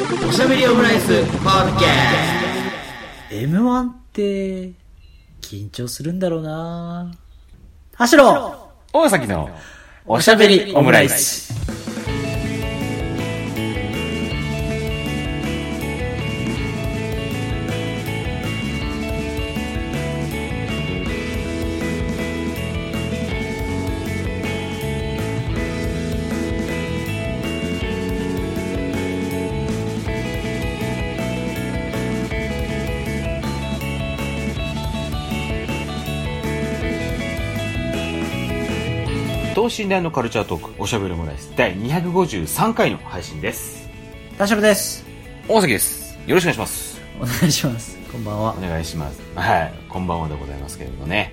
おしゃべりオムライスパーケース M1 って、緊張するんだろうな。走ろう。大崎のおしゃべりオムライス。等身大のカルチャートークおしゃべりオムライス第253回の配信です。う田代です。大崎です。よろしくお願いします。お願いします。こんばんはお。願いします。はい。こんばんはでございますけれどもね。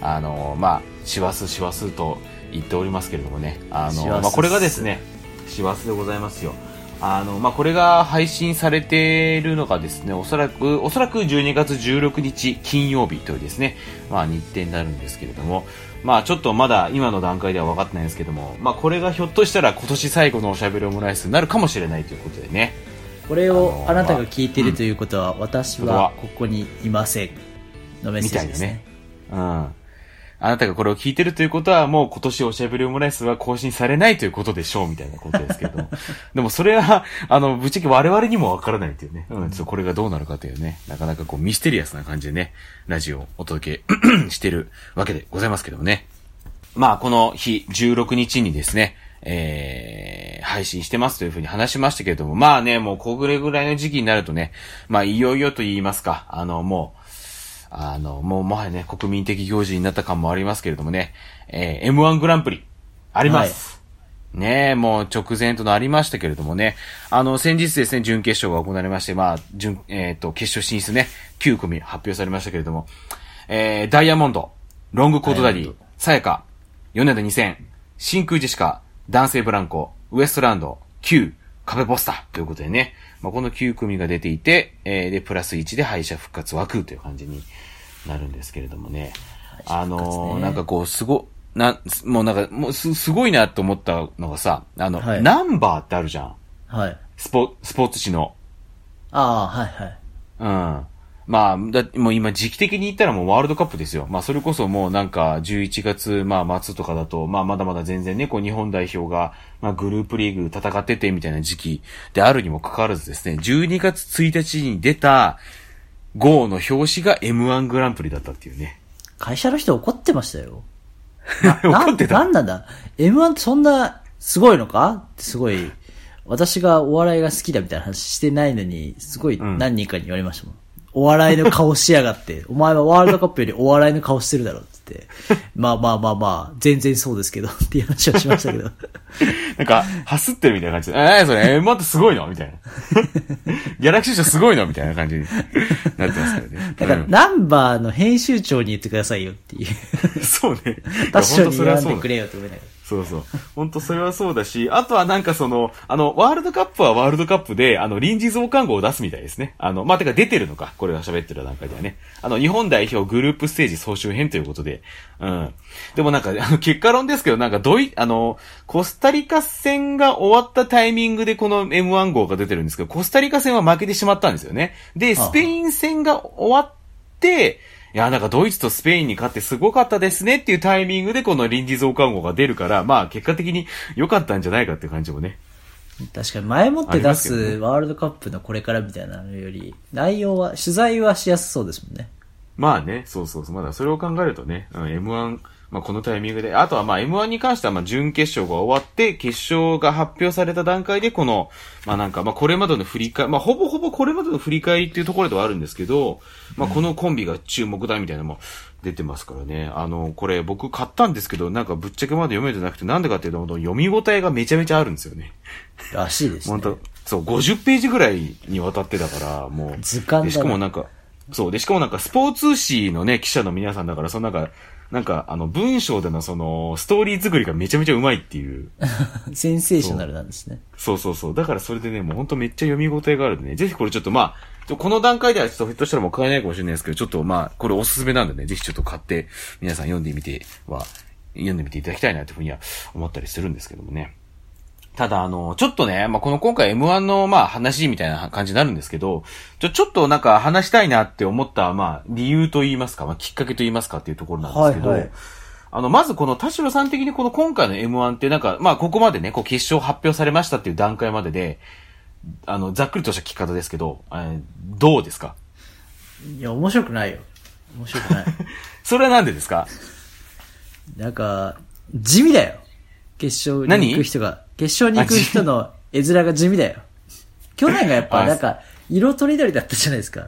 あの、まあ、師走師走と言っておりますけれどもね。あの、まあ、これがですね、師走でございますよ。あの、まあ、これが配信されているのがですね、おそらく、おそらく12月16日金曜日というですね、まあ、日程になるんですけれども、まあ、ちょっとまだ今の段階では分かってないんですけども、まあ、これがひょっとしたら今年最後のおしゃべりオムライスになるかもしれないということでね。これをあなたが聞いているということは、私はここにいません。のメッみセージですねね。。うん。あなたがこれを聞いてるということは、もう今年おしゃべりオムライスは更新されないということでしょう、みたいなことですけど。でもそれは、あの、ぶっちゃけ我々にもわからないというね。うん、ちょっとこれがどうなるかというね。なかなかこうミステリアスな感じでね、ラジオをお届けしてるわけでございますけどもね。まあ、この日、16日にですね、えー、配信してますというふうに話しましたけれども、まあね、もうこれぐらいの時期になるとね、まあ、いよいよと言いますか、あの、もう、あの、もうもはやね、国民的行事になった感もありますけれどもね、えー、M1 グランプリ、あります。ねえ、もう直前となりましたけれどもね、あの、先日ですね、準決勝が行われまして、まあ、準、えっ、と、決勝進出ね、9組発表されましたけれども、えー、ダイヤモンド、ロングコートダディさやか、米田2000、真空ジェシカ、男性ブランコ、ウエストランド、Q、壁ポスターということでね、まあ、この9組が出ていて、えー、で、プラス1で敗者復活枠という感じになるんですけれどもね。あのーなんかこう、すご、な、もうなんか、もうす、すごいなと思ったのがさ、あの、はいナンバーってあるじゃん。はい。スポ、スポーツ紙の。ああ、はいはい。うん。まあ、だもう今時期的に言ったらもうワールドカップですよ。まあそれこそもうなんか11月、まあ末とかだと、まあまだまだ全然ね、こう日本代表が、まあグループリーグ戦っててみたいな時期であるにもかかわらずですね、12月1日に出た GO の表紙が M1 グランプリだったっていうね。会社の人怒ってましたよ。怒ってた？ななんなんだ ?M1 ってそんな、すごいのか？すごい、私がお笑いが好きだみたいな話してないのに、すごい何人かに言われましたもん。お笑いの顔しやがって、お前はワールドカップよりお笑いの顔してるだろって言って、まあまあまあまあ、全然そうですけど、っていう話をしましたけど。なんか、ハスってるみたいな感じで、え、なにそれ、M1 ってすごいの？みたいな。ギャラクシー賞すごいの？みたいな感じになってますけどね。だから、うんナンバーの編集長に言ってくださいよっていう。そうね。確かに言わんでくれよって思いながら。そうそう。本当それはそうだし、あとはなんかその、あの、ワールドカップはワールドカップで、あの、臨時増刊号を出すみたいですね。あの、まあ、てか出てるのか、これが喋ってる段階ではね。あの、日本代表グループステージ総集編ということで、うん。でもなんか、あの、結果論ですけど、なんか、どい、あの、コスタリカ戦が終わったタイミングでこの M1 号が出てるんですけど、コスタリカ戦は負けてしまったんですよね。で、スペイン戦が終わって、いや、なんかドイツとスペインに勝ってすごかったですねっていうタイミングでこの臨時増刊号が出るから、まあ結果的に良かったんじゃないかっていう感じもね。確かに前もって出すワールドカップのこれからみたいなのより、内容は、取材はしやすそうですもんね。まあね、そうそうそう。まだそれを考えるとね、うん、M1、まあこのタイミングで、あとはまあ M1 に関してはまあ準決勝が終わって、決勝が発表された段階でこの、まあなんかまあこれまでの振り返り、まあほぼほぼこれまでの振り返りっていうところではあるんですけど、まあこのコンビが注目だみたいなのも出てますからね。あの、これ僕買ったんですけど、なんかぶっちゃけまだ読めてなくて、なんでかっていうと、読み応えがめちゃめちゃあるんですよね。らしいですね。本当そう、50ページぐらいにわたってだから、もう。図鑑だなでしかもなんか、そう、で、しかもなんか、スポーツ紙のね、記者の皆さんだから、そのなんか、なんか、あの、文章でのその、ストーリー作りがめちゃめちゃうまいっていう。センセーショナルなんですね。そうそうそう。だからそれでね、もうほんとめっちゃ読み応えがあるんでね。ぜひこれちょっとまあ、この段階ではちょっとひょっとしたらもう買えないかもしれないですけど、ちょっとまあ、これおすすめなんでね、ぜひちょっと買って、皆さん読んでみては、読んでみていただきたいなというふうには思ったりするんですけどもね。ただ、あの、ちょっとね、まあ、この今回 M1 の、まあ、話みたいな感じになるんですけど、ちょ、ちょっとなんか話したいなって思った、まあ、理由と言いますか、まあ、きっかけと言いますかっていうところなんですけど、はいはいあの、まずこの田代さん的にこの今回の M1 ってなんか、まあ、ここまでね、こう、決勝発表されましたっていう段階までで、あの、ざっくりとした聞き方ですけど、えーどうですか？いや、面白くないよ。面白くない。それはなんでですか？なんか、地味だよ。決勝に行く人が。決勝に行く人の絵面が地味だよ。去年がやっぱあなんか、色とりどりだったじゃないですか。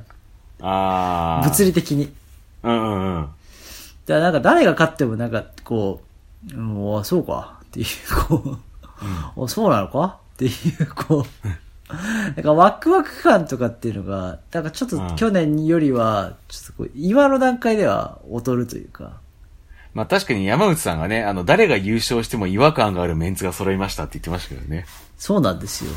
あー。物理的に。うんうんうん。だからなんか誰が勝ってもなんか、こう、うん、あ、そうか。っていう、こう、あ、そうなのか？っていう、こう、なんかワクワク感とかっていうのが、なんかちょっとうん去年よりは、ちょっとこう、今の段階では劣るというか、まあ確かに山内さんがね、あの、誰が優勝しても違和感があるメンツが揃いましたって言ってましたけどね。そうなんですよ。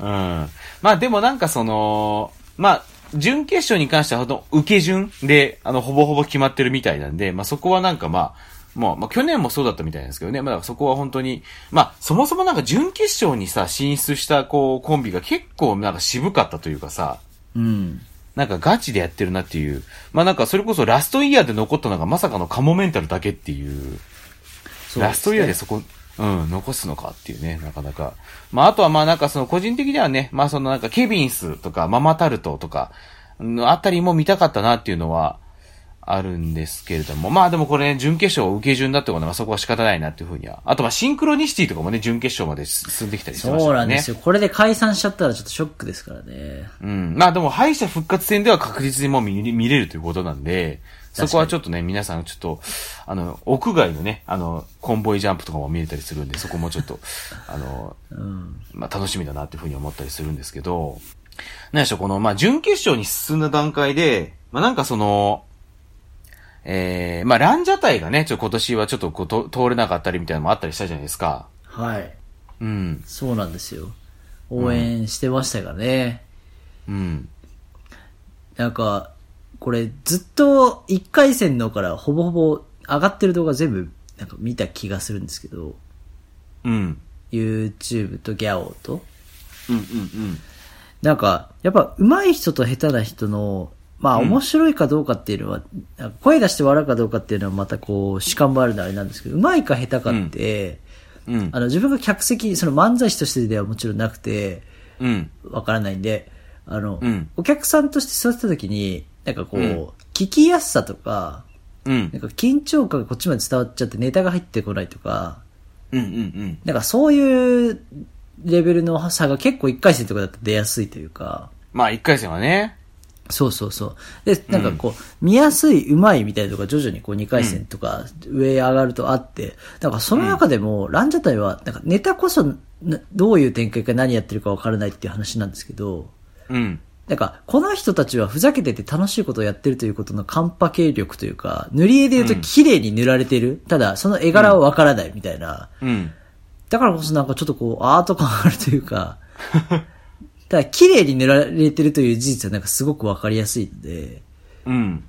うん。まあでもなんかその、まあ、準決勝に関してはほんと受け順で、あの、ほぼほぼ決まってるみたいなんで、まあそこはなんかまあ、もう、まあ去年もそうだったみたいですけどね。まあそこは本当に、まあそもそもなんか準決勝にさ、進出したこう、コンビが結構なんか渋かったというかさ、うん。なんかガチでやってるなっていう。まあなんかそれこそラストイヤーで残ったのがまさかのカモメンタルだけっていう。そうラストイヤーでそこ、うん、残すのかっていうね、なかなか。まあ、あとはまあなんかその個人的にはね、まあそのなんかケビンスとかママタルトとか、のあたりも見たかったなっていうのはあるんですけれども。まあでもこれね、準決勝受け順だってことはまあそこは仕方ないなっていうふうには。あとまあシンクロニシティとかもね、準決勝まで進んできたりしてましたそう。なんですよ。これで解散しちゃったらちょっとショックですからね。うん。まあでも敗者復活戦では確実にもう見見れるということなんで、そこはちょっとね、皆さんちょっと、あの、屋外のね、あの、コンボイジャンプとかも見れたりするんで、そこもちょっと、あの、うん。まあ楽しみだなっていうふうに思ったりするんですけど、何でしょう、この、まあ準決勝に進んだ段階で、まあなんかその、えー、まあランジャタイがね、ちょっと今年はちょっとこうと通れなかったりみたいなのもあったりしたじゃないですか。はい。うん。そうなんですよ。応援してましたからね。うん。なんか、これずっと1回戦のからほぼほぼ上がってる動画全部なんか見た気がするんですけど、うん。YouTube とギャオと。うんうんうん。なんか、やっぱ上手い人と下手な人の、まあうん面白いかどうかっていうのは、なんか声出して笑うかどうかっていうのはまたこう主観もあるのはあれなんですけど、上手いか下手かって、うん。あの自分が客席、その漫才師としてではもちろんなくて、うん。わからないんで、あの、うんお客さんとして座ってた時に、なんかこう、うん聞きやすさとか、うんなん。か緊張感がこっちまで伝わっちゃってネタが入ってこないとか、うんうんうん。なんかそういうレベルの差が結構1回戦とかだと出やすいというか、まあ、一回戦はね。そうそうそう。で、なんかこう、見やすい、うまいみたいなのが徐々にこう2回戦とか上上がるとあって、なんかその中でも、ランジャタイは、なんかネタこそなどういう展開か何やってるかわからないっていう話なんですけど、うん。なんか、この人たちはふざけてて楽しいことをやってるということのカンパ系力というか、塗り絵で言うと綺麗に塗られてる。ただ、その絵柄はわからないみたいな。うん。だからこそなんかちょっとこう、アート感あるというか、ただ綺麗に塗られてるという事実はなんかすごくわかりやすいので、うん。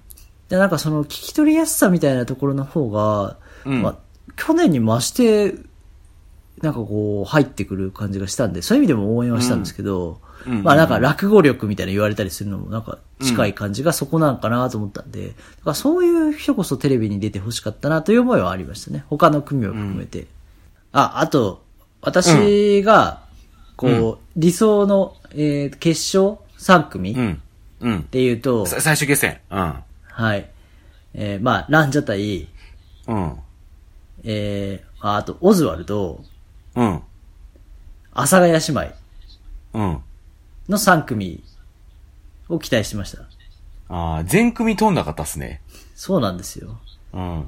でなんかその聞き取りやすさみたいなところの方が、うんまあ、去年に増して、なんかこう、入ってくる感じがしたんで、そういう意味でも応援はしたんですけど、うんうんまあなんか落語力みたいな言われたりするのもなんか近い感じがそこなんかなと思ったんで、だからそういう人こそテレビに出てほしかったなという思いはありましたね。他の組を含めて。あ、あと、私が、こう、うん理想の、えー決勝3組っうん。うん。ていうと、さ最終決戦。うん。はい。えー、まあ、ランジャタイ、うん。えー、ああと、オズワルド、うん。阿佐ヶ谷姉妹うん。の3組を期待してました。ああ、全組通んなかったっすね。そうなんですよ。うん。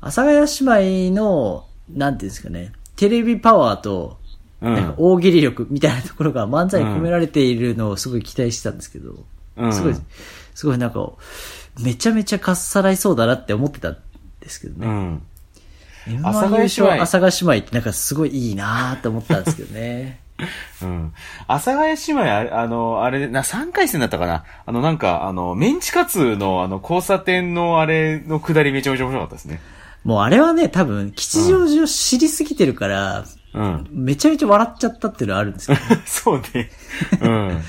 阿佐ヶ谷姉妹の、なんていうんですかね、テレビパワーと、うん。なんか大喜利力みたいなところが漫才に込められているのをすごい期待してたんですけど、うんすごい、すごいなんか、めちゃめちゃかっさらいそうだなって思ってたんですけどね。うん。M1 阿佐ヶ谷姉妹優勝阿佐ヶ谷姉妹ってなんかすごいいいなーって思ったんですけどね。うん。阿佐ヶ谷姉妹、あの、あれ、な、3回戦だったかな？あの、なんか、あの、メンチカツの、あの、交差点のあれの下りめちゃめちゃ面白かったですね。もうあれはね、多分、吉祥寺を知りすぎてるから、うん。めちゃめちゃ笑っちゃったっていうのはあるんですけど。そうね。うん。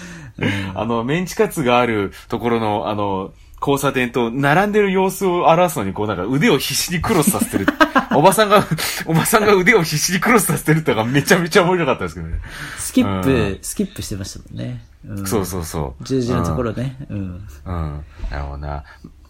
あの、メンチカツがあるところの、あの、交差点と並んでる様子を表すのに、こうなんか腕を必死にクロスさせてる。おばさんが、おばさんが腕を必死にクロスさせてるってのがめちゃめちゃ面白かったですけどね。スキップ、うんスキップしてましたもんね。うん、そうそうそう。十字のところね。うん。うん。なるほどな。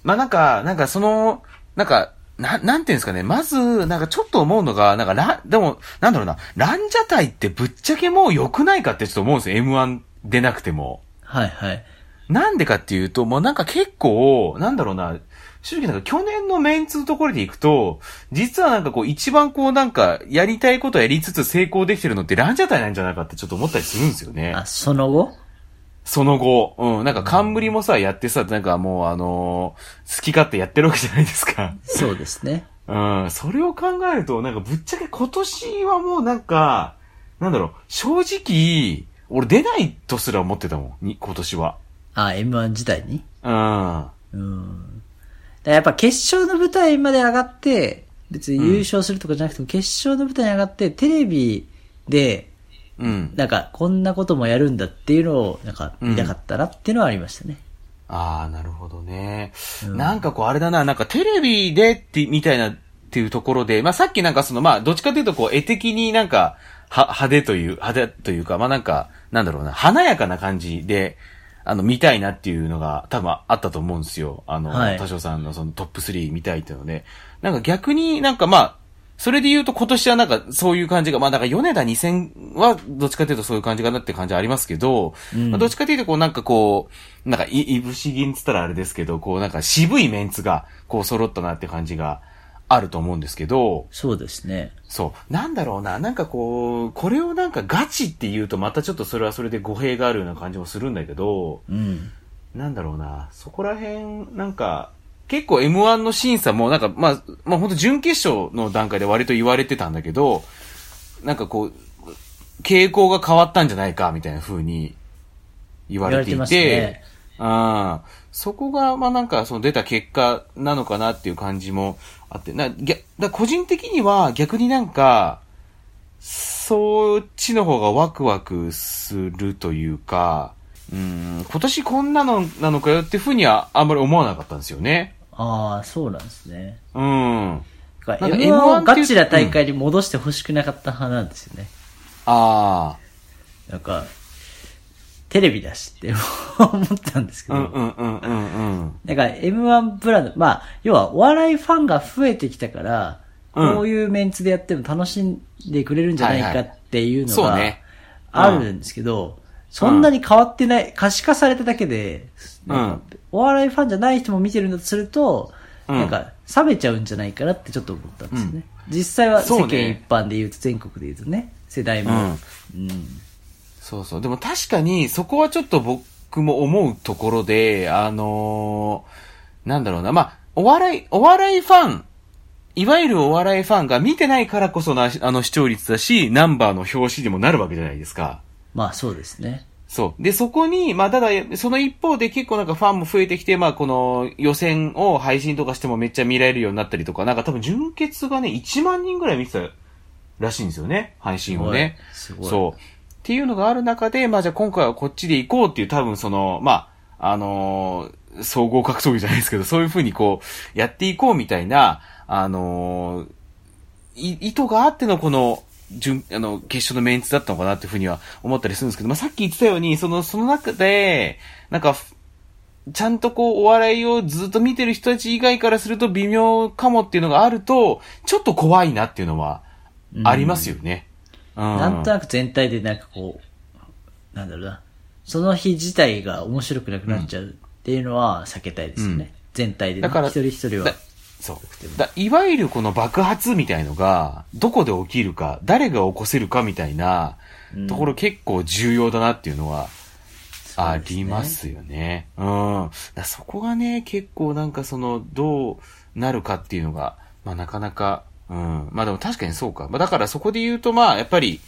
まあ、なんか、なんかその、なんか、な、なんていうんですかね。まず、なんかちょっと思うのが、なんか、ラン、でも、なんだろうな、ランジャタイってぶっちゃけもう良くないかってちょっと思うんですよ。M1 出なくても。はいはい。なんでかっていうと、もうなんか結構、なんだろうな、正直なんか去年のメンツのところで行くと、実はなんかこう一番こうなんかやりたいことやりつつ成功できてるのってランジャタイなんじゃないかってちょっと思ったりするんですよね。あ、その後？その後、うん、なんか冠もさ、やってさ、なんかもうあのー好き勝手やってるわけじゃないですか。そうですね。うん、それを考えると、なんかぶっちゃけ今年はもうなんか、なんだろう、正直、俺出ないとすら思ってたもん、に今年は。あ、M1 自体に？うん。うん。だからやっぱ決勝の舞台まで上がって、別に優勝するとかじゃなくても、決勝の舞台に上がって、テレビで、うん。なんか、こんなこともやるんだっていうのを、なんか、見たかったなっていうのはありましたね。ああ、なるほどね。うんなんかこうあれだな、なんかテレビでって、みたいなっていうところで、まあさっきなんかその、まあどっちかというとこう絵的になんか、は、派手という、派手というか、まあなんか、なんだろうな、華やかな感じで、あの、見たいなっていうのが多分あったと思うんですよ。あの、はい多少さんのそのトップ3見たいっていうので。なんか逆になんかまあ、それで言うと今年はなんかそういう感じが、まあだから米田2000はどっちかというとそういう感じかなって感じはありますけど、うんまあどっちかというとこうなんかこう、なんかい、いぶし銀っつったらあれですけど、こうなんか渋いメンツがこう揃ったなって感じがあると思うんですけど、そうですね。そう。なんだろうな。なんかこう、これをなんかガチって言うとまたちょっとそれはそれで語弊があるような感じもするんだけど、うん。なんだろうな。そこら辺、なんか、結構 M1 の審査もなんか、まあ、まあ本当準決勝の段階で割と言われてたんだけど、なんかこう、傾向が変わったんじゃないか、みたいな風に言われていて、てねああ、そこが、まあなんか、その出た結果なのかなっていう感じもあって、な、ぎゃだ個人的には逆になんか、そっちの方がワクワクするというか、うん、今年こんなのなのかよっていうふうにはあんまり思わなかったんですよね。ああ、そうなんですね。うん。なんか M1 を M1 っていうガチな大会に戻してほしくなかった派なんですよね。あなんか、テレビだしって思ったんですけあ、ど。うんうんうんうんうん。なんか M1 ブランド、まあ、要はお笑いファンが増えてきたから、うんこういうメンツでやっても楽しんでくれるんじゃないかっていうのがそうねあるんですけど、そんなに変わってない、可視化されただけで、なんかお笑いファンじゃない人も見てるんだとすると、うんなんか冷めちゃうんじゃないかなってちょっと思ったんですよね。実際は世そう間ね一般で言うと、全国で言うとね、世代も。うんうんそうそう。でも確かに、そこはちょっと僕も思うところで、あのーなんだろうな。まあ、お笑い、お笑いファン、いわゆるお笑いファンが見てないからこその、あの視聴率だし、ナンバーの表紙にもなるわけじゃないですか。まあそうですね。そう。で、そこに、まあ、ただ、その一方で結構なんかファンも増えてきて、まあ、この予選を配信とかしてもめっちゃ見られるようになったりとか、なんか多分純潔がね、1万人ぐらい見てたらしいんですよね。配信をね。すごい。そう。っていうのがある中で、まあじゃあ今回はこっちで行こうっていう多分その、まあ、あのー総合格闘技じゃないですけど、そういうふうにこう、やっていこうみたいな、あのーい意図があってのこの、準、あの、決勝のメンツだったのかなっていうふうには思ったりするんですけど、まあさっき言ってたように、その、その中で、なんか、ちゃんとこう、お笑いをずっと見てる人たち以外からすると微妙かもっていうのがあると、ちょっと怖いなっていうのは、ありますよね。うん。なんとなく全体でなんかこう、なんだろうな。その日自体が面白くなくなっちゃうっていうのは避けたいですよね。うん全体で、ね。だから一人一人はだ。そう。だいわゆるこの爆発みたいのが、どこで起きるか、誰が起こせるかみたいなうんところ結構重要だなっていうのは、ありますよね。うん。だそこがね、結構なんかその、どうなるかっていうのが、まあなかなか、うん。まあでも確かにそうか。まあだからそこで言うとまあ、やっぱり、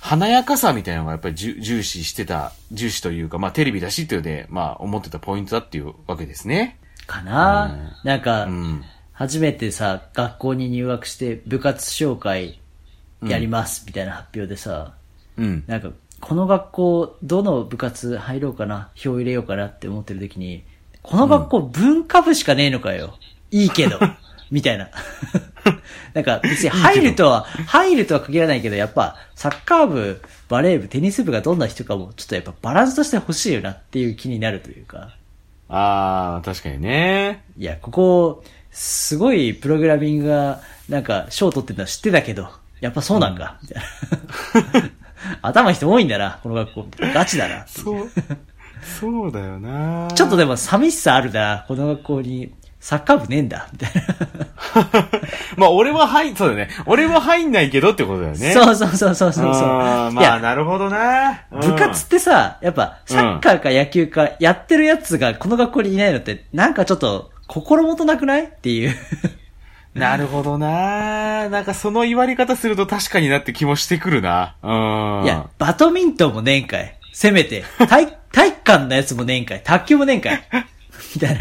華やかさみたいなのがやっぱり重重視してた、重視というか、まあテレビだしっていうので、まあ思ってたポイントだっていうわけですね。かな、なんか、うん。初めてさ、学校に入学して部活紹介やりますみたいな発表でさ、うん。なんか、この学校、どの部活入ろうかな、票入れようかなって思ってる時に、この学校文化部しかねえのかよ。いいけど。みたいな。なんか別に入るとは、入るとは限らないけど、やっぱサッカー部、バレー部、テニス部がどんな人かも、ちょっとやっぱバランスとして欲しいよなっていう気になるというか。あー、確かにね。いや、ここ、すごいプログラミングが、なんか、賞取ってるのは知ってたけど、やっぱそうなんか、みたいな。頭人多いんだな、この学校。ガチだな。そう、そうだよなちょっとでも寂しさあるな、この学校に。サッカー部ねえんだ、みたいな。まあ、俺は入ん、そうだね。俺は入んないけどってことだよね。そうそうそうそうそうそう。まあ、いや、なるほどな。うん部活ってさ、やっぱ、サッカーか野球か、やってるやつがこの学校にいないのって、なんかちょっと、心もとなくない？っていう。なるほどななんかその言われ方すると確かになって気もしてくるな。うん。いや、バドミントンもねんかい。せめて。体、体育館のやつもねんかい。卓球もねんかい。みたい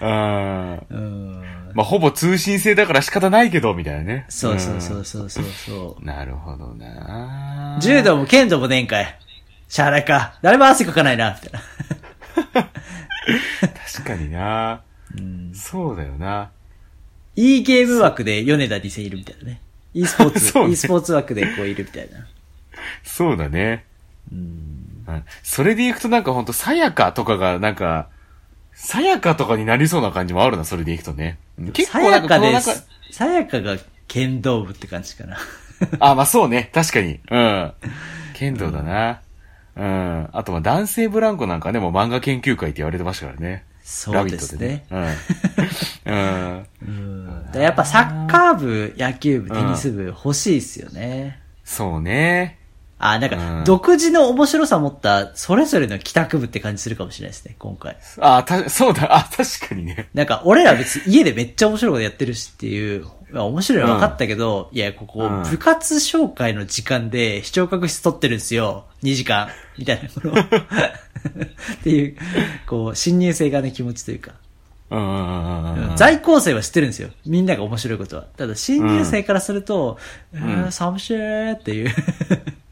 な。うん。うん。まあ、ほぼ通信制だから仕方ないけど、みたいなね。そうそうそうそうそうそう。うん。なるほどな柔道も剣道もねんかい。しゃあないか。誰も汗かかないな、みたいな。確かになそうだよな。いいゲーム枠で米田理性いるみたいなね。e スポーツ、そうね e スポーツ枠でこういるみたいな。そうだね。うん。うんそれでいくとなんかほんと、さやかとかがなんか、さやかとかになりそうな感じもあるな、それでいくとね。結さ構なんかやかでこのなんか、す。さやかが剣道部って感じかな。あ、まあそうね。確かに。うん。剣道だな。うん。あとまあ男性ブランコなんかね、もう漫画研究会って言われてましたからね。そうですね。やっぱサッカー部、野球部、テニス部欲しいっすよね。そうね。あ、なんうか、ん独自の面白さを持った、それぞれの帰宅部って感じするかもしれないですね、今回。あ、た、そうだ。あ、確かにね。なんか、俺ら別に家でめっちゃ面白いことやってるしっていう、まあ面白いの分かったけど、いや、ここ、うん部活紹介の時間で視聴覚室撮ってるんですよ。2時間。みたいなものを っていう、こう、新入生側の気持ちというか。在校生は知ってるんですよ。みんなが面白いことは。ただ、新入生からすると、うーん、寂しいっていう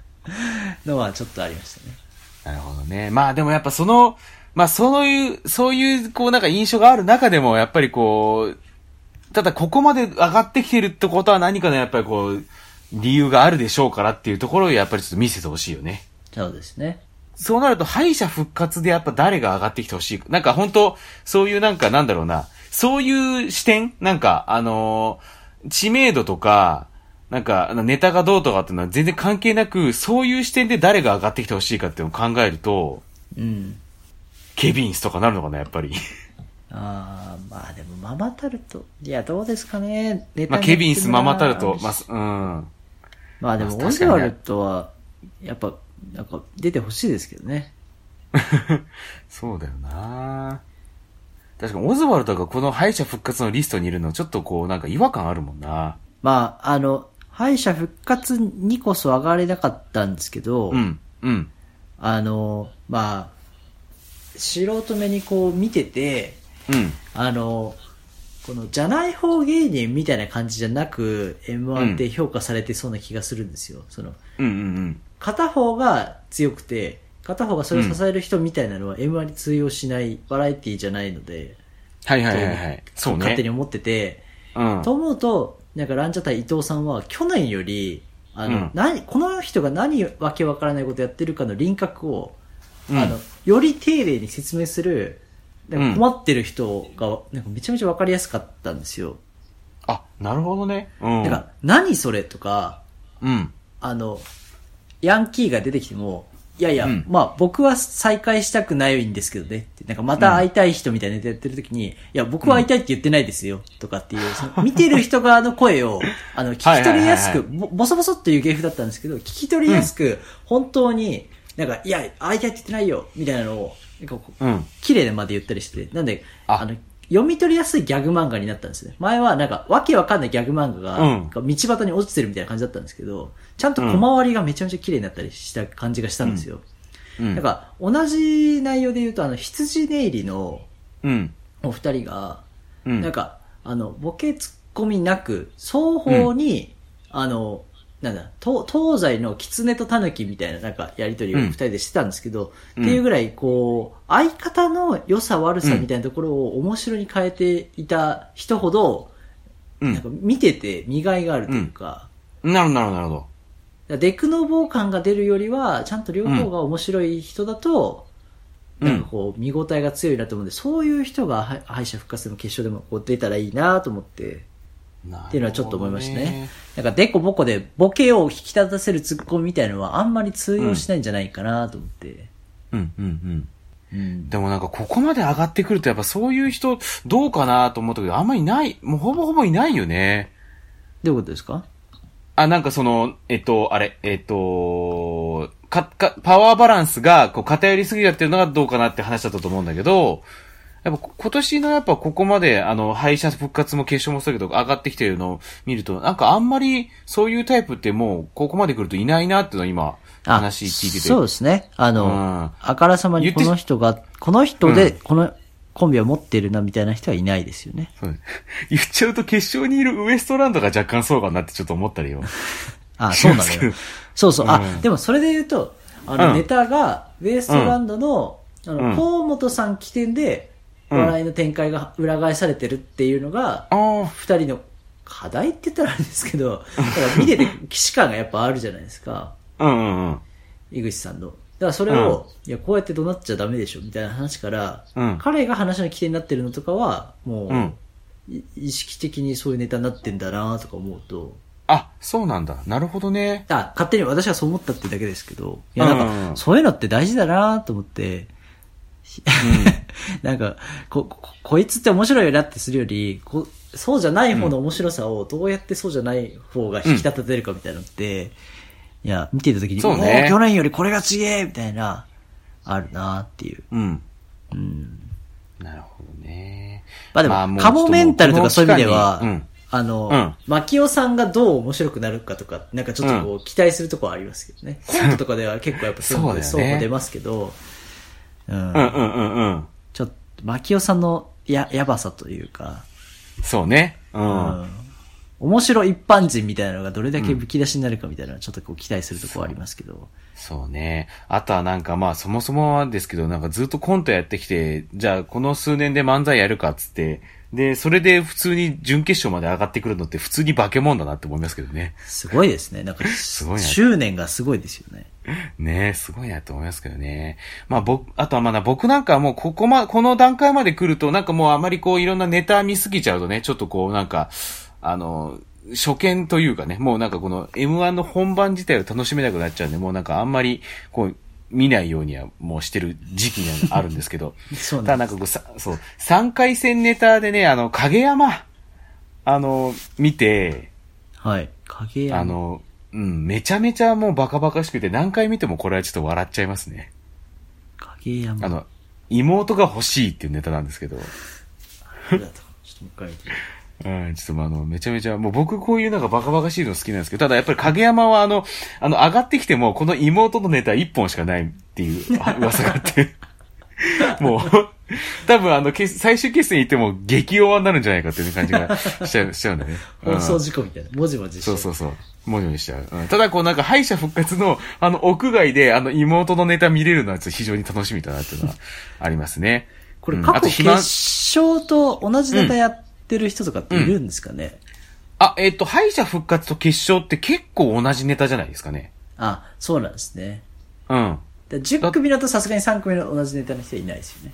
のはちょっとありましたね。なるほどね。まあでもやっぱその、まあそういう、そういう、こうなんか印象がある中でも、やっぱりこう、ただここまで上がってきてるってことは何かのやっぱりこう、理由があるでしょうからっていうところをやっぱりちょっと見せてほしいよね。そうですね。そうなると敗者復活でやっぱ誰が上がってきてほしい？なんか本当そういうなんかなんだろうな、そういう視点？なんか、あのー知名度とか、なんか、ネタがどうとかっていうのは全然関係なく、そういう視点で誰が上がってきてほしいかっていうのを考えると、うん。ケビンスとかなるのかな、やっぱり。ああ、まあでもママタルト。いや、どうですかね。ネタまあ、ケビンス、ママタルト、ままあ、すうん。まあでも、オズワルドは、やっぱ、なんか、出てほしいですけどね。そうだよな確かに、オズワルドがこの敗者復活のリストにいるの、ちょっとこう、なんか違和感あるもんな。まあ、あの、敗者復活にこそ上がれなかったんですけど、うん、うん、あの、まあ、素人目にこう見てて、うん。あの、この、じゃない方芸人みたいな感じじゃなく、M1 って評価されてそうな気がするんですよ。その、うん、うん、うん。片方が強くて、片方がそれを支える人みたいなのは M1 に通用しないバラエティじゃないので、はいはいはいはい。そうね。勝手に思ってて、うん。と思うと、なんかランジャタイ伊藤さんは去年より、あの、うん何、この人が何わけわからないことやってるかの輪郭を、うんあの、より丁寧に説明する、なんか困ってる人が、なんかめちゃめちゃわかりやすかったんですよ。あ、なるほどね。うん。だから、何それとか、うん。あの、ヤンキーが出てきても、いやいや、うんまあ僕は再会したくないんですけどねって、なんかまた会いたい人みたいなネタやってる時に、いや僕は会いたいって言ってないですよ、とかっていう、見てる人側の声を、あの、聞き取りやすく、ボソボソっていう芸風だったんですけど、聞き取りやすく、本当に、なんか、いや、会いたいって言ってないよ、みたいなのを、なんかこう、うん。綺麗なまで言ったりしてて、なんで、ああの、読み取りやすいギャグ漫画になったんですね。前はなんか、わけわかんないギャグ漫画が、うん道端に落ちてるみたいな感じだったんですけど、ちゃんと小回りがめちゃめちゃ綺麗になったりした感じがしたんですよ。うん。なんか、同じ内容で言うと、あの、羊ネイリのうん。お二人が、うん。なんか、あの、ボケツッコミなく、双方に、あの、なんだ、東東西の狐と狸みたいななんかやりとりをうん。二人でしてたんですけど、うん。っていうぐらいこう、相方の良さ悪さみたいなところを面白に変えていた人ほど、うん。なんか見てて見がいがあるというか、なるほど、なるほど、なるほど。デクノボー感が出るよりは、ちゃんと両方が面白い人だと、うん。なんかこう、見応えが強いなと思うんで、そういう人がは敗者復活の決勝でもこう出たらいいなと思って、っていうのはちょっと思いましたね。なんか、デコボコでボケを引き立たせるツッコミみたいなのはあんまり通用しないんじゃないかなと思って。うん、うん、うん。うん。でもなんかここまで上がってくるとやっぱそういう人どうかなと思ったけど、あんまりいない、もうほぼほぼいないよね。どういうことですか？あ、なんかその、えっと、あれ、えっと、か、か、パワーバランスがこう偏りすぎちゃってるのがどうかなって話だったと思うんだけど、やっぱ今年のやっぱここまであの敗者復活も決勝もそうだけど上がってきてるのを見ると、なんかあんまりそういうタイプってもうここまで来るといないなっていうのは今あ話聞いてて。そうですね。あの、うんあからさまにこの人が、この人でこのコンビを持ってるなみたいな人はいないですよね。言っちゃうと決勝にいるウエストランドが若干そうかなってちょっと思ったりよ。あ、そうなのよ。そうそう。あ、うんでもそれで言うと、あの、うんネタが、ウエストランドの、あうんの、河本さん起点で、うん笑いの展開が裏返されてるっていうのが。二人の課題って言ったらあれですけど、だから見てて既視感がやっぱあるじゃないですか。うんうんうん。井口さんの。だからそれを、いや、こうやって怒鳴っちゃダメでしょ、みたいな話から、うん彼が話の起点になってるのとかは、もう、うんい意識的にそういうネタになってんだなとか思うと、あ、そうなんだ。なるほどね。あ、勝手に私はそう思ったってだけですけど、いや、なんうんうんうんか、そういうのって大事だなと思って、なんかこ、こ、こいつって面白いよなってするより、こそうじゃない方の面白さをどうやってそうじゃない方が引き立てるかみたいなのって、いや、見てた時に、そうね去年よりこれがちげえみたいな、あるなっていう。うん。うん。なるほどね。まあでも、まあもうカモメンタルとかそういう意味では、この期間にあの、うんマキオさんがどう面白くなるかとか、なんかちょっとこう、期待するところはありますけどね。コントとかでは結構やっぱそういうねそう出ますけど、うん。うんうんうんうん。ちょっと、マキオさんのや、やばさというか、そうね。う。うんん。面白一般人みたいなのがどれだけむき出しになるかみたいなのはちょっとこう期待するとこありますけど。そうね。あとはなんかまあそもそもはですけど、なんかずっとコントやってきて、じゃあこの数年で漫才やるかっつって、で、それで普通に準決勝まで上がってくるのって普通に化け物だなって思いますけどね。すごいですね。なんか、すごいな執念がすごいですよね。ねえ、すごいなと思いますけどね。まあ僕、あとはまだ僕なんかはもうここま、この段階まで来るとなんかもうあまりこういろんなネタ見すぎちゃうとね、ちょっとこうなんか、あの、初見というかね、もうなんかこの M1 の本番自体を楽しめなくなっちゃうんで、もうなんかあんまりこう見ないようにはもうしてる時期があるんですけど。そうただなんかこうさ、そう、3回戦ネタでね、あの、影山、あの、見て、はい。影山。あの、うん、めちゃめちゃもうバカバカしくて何回見てもこれはちょっと笑っちゃいますね。影山。あの、妹が欲しいっていうネタなんですけど、あとう。ちょっともう一回見てみるうん、ちょっとまああの、めちゃめちゃ、もう僕こういうなんかバカバカしいの好きなんですけど、ただやっぱり影山はあの、あの、上がってきても、この妹のネタ1本しかないっていうあ 噂があって、もう、多分あの、決最終決戦行っても激弱になるんじゃないかっていう感じが しちゃう、しちゃうんだね。うん放送事故みたいな。もじもじして。そうそうそう。もじもじしちゃう。うんただこうなんか敗者復活の、あの、屋外であの妹のネタ見れるのは非常に楽しみだなっていうのはありますね。これうん過去決勝と同じネタやってる人とかっているんですかね、あ、えっ、と、敗者復活と決勝って結構同じネタじゃないですかね。あ、そうなんですね。うん。で10組だとさすがに3組の同じネタの人はいないですよね。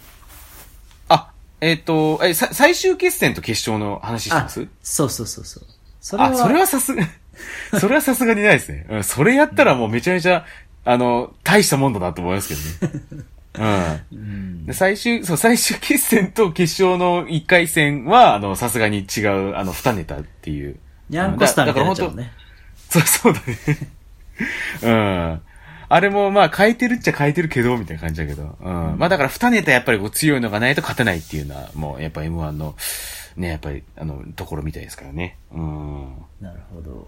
あ、えっ、と、え、さ、最終決戦と決勝の話してあます、そうそうそうそう。それは、あ、それはさすが、それはさすがにないですね。うん、それやったらもうめちゃめちゃ、あの、大したもんだなと思いますけどね。うん。最終、そう、最終決戦と決勝の1回戦は、あの、さすがに違う、あの、2ネタっていう。ニャンコスターみたいになっちゃうね。そう、そうだね。うん。あれも、まあ、変えてるっちゃ変えてるけど、みたいな感じだけど。うん。まあ、だから、2ネタやっぱりこう強いのがないと勝てないっていうのは、もう、やっぱ M1 の、ね、やっぱり、あの、ところみたいですからね。うん。なるほど。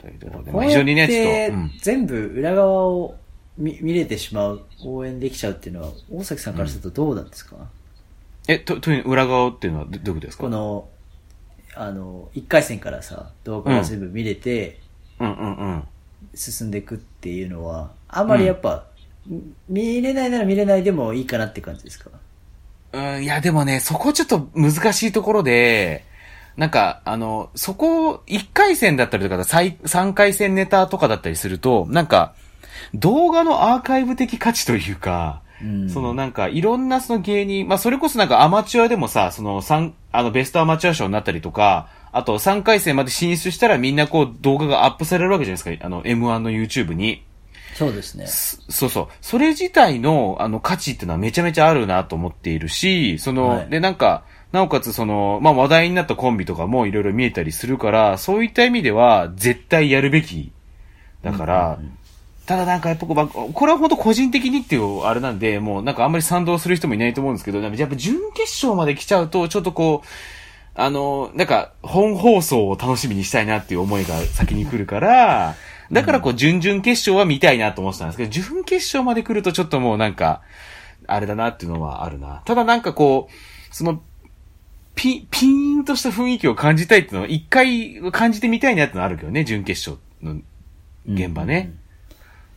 というところで、こうまあ、非常にね、ちょやっっと、全部裏側を見見れてしまう、応援できちゃうっていうのは、大崎さんからするとどうなんですか、え、と、という、裏側っていうのはどどういうことですか？この、あの、1回戦からさ、動画が全部見れて、うん。うんうん。進んでいくっていうのは、あんまりやっぱ、見れないなら見れないでもいいかなって感じですか？うん、いやでもね、そこちょっと難しいところで、なんか、あの、そこ、1回戦だったりとか、最3回戦ネタとかだったりすると、なんか、動画のアーカイブ的価値というか、うんそのなんか、いろんなその芸人、まあそれこそなんかアマチュアでもさ、その三あのベストアマチュア賞になったりとか、あと3回戦まで進出したらみんなこう動画がアップされるわけじゃないですか、あの M1 の YouTube に。そうですね。そそうそう。それ自体の、あの、価値っていうのはめちゃめちゃあるなと思っているし、その、はいで、なんか、なおかつその、まあ、話題になったコンビとかもいろいろ見えたりするから、そういった意味では、絶対やるべき。だから、ただなんかやっぱこれは本当個人的にっていうあれなんで、もうなんかあんまり賛同する人もいないと思うんですけど、やっぱ準決勝まで来ちゃうと、ちょっとこう、あの、なんか、本放送を楽しみにしたいなっていう思いが先に来るから、だからこう、準々決勝は見たいなと思ってたんですけど、準決勝まで来るとちょっともうなんか、あれだなっていうのはあるな。ただなんかこう、その、ピ、ピーンとした雰囲気を感じたいっていうのは、一回感じてみたいなってのはあるけどね、準決勝の現場ね。うん。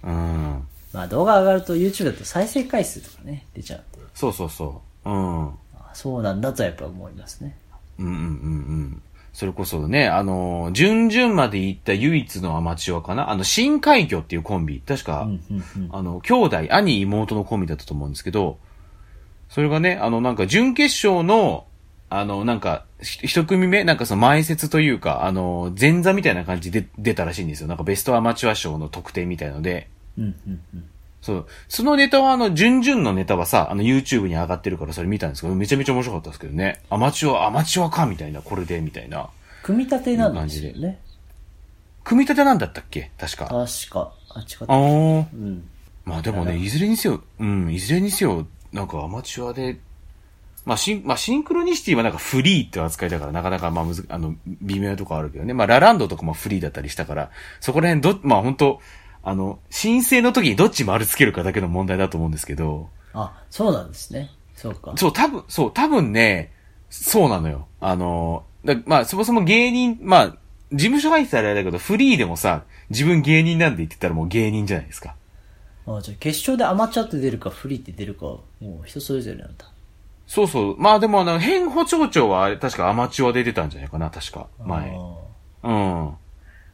まあ動画上がると YouTube だと再生回数とかね、出ちゃう。そうそうそう。うん。あそうなんだとやっぱ思いますね。うんうんうんうん。それこそね、あの、準々まで行った唯一のアマチュアかな？あの、深海魚っていうコンビ。確か、うんうんうん。あの、兄弟、兄、妹のコンビだったと思うんですけど、それがね、あの、なんか、準決勝の、あの、なんか、ひ一組目、なんかその前説というか、あの、前座みたいな感じで出たらしいんですよ。なんかベストアマチュア賞の特典みたいので。うんうんうん。そう。そのネタは、あの、準々のネタはさ、あの、YouTube に上がってるからそれ見たんですけど、めちゃめちゃ面白かったですけどね。アマチュア、アマチュアかみたいな、これで、みたいな。組み立てなんですよね。組み立てなんだったっけ？確か。確か。あ、違った。あー。うん。まあでもね、いずれにせよ、うん、いずれにせよ、なんかアマチュアで、まあシン、まあシンクロニシティはなんかフリーって扱いだから、なかなかまあむず、あの、微妙なとこあるけどね。まあラランドとかもフリーだったりしたから、そこら辺ど、まあ本当あの、申請の時にどっち丸つけるかだけの問題だと思うんですけど、あ、そうなんですね。そうか。そう、多分、そう、多分ね、そうなのよ。あの、だまあそもそも芸人、まあ、事務所入ってたらあれだけど、フリーでもさ、自分芸人なんで言ってたらもう芸人じゃないですか。あじゃあ決勝でアマチュアって出るかフリーって出るか、もう人それぞれなんだ。そうそう。まあでもあの、変補長長はあれ確かアマチュアで出たんじゃないかな、確か。前。あ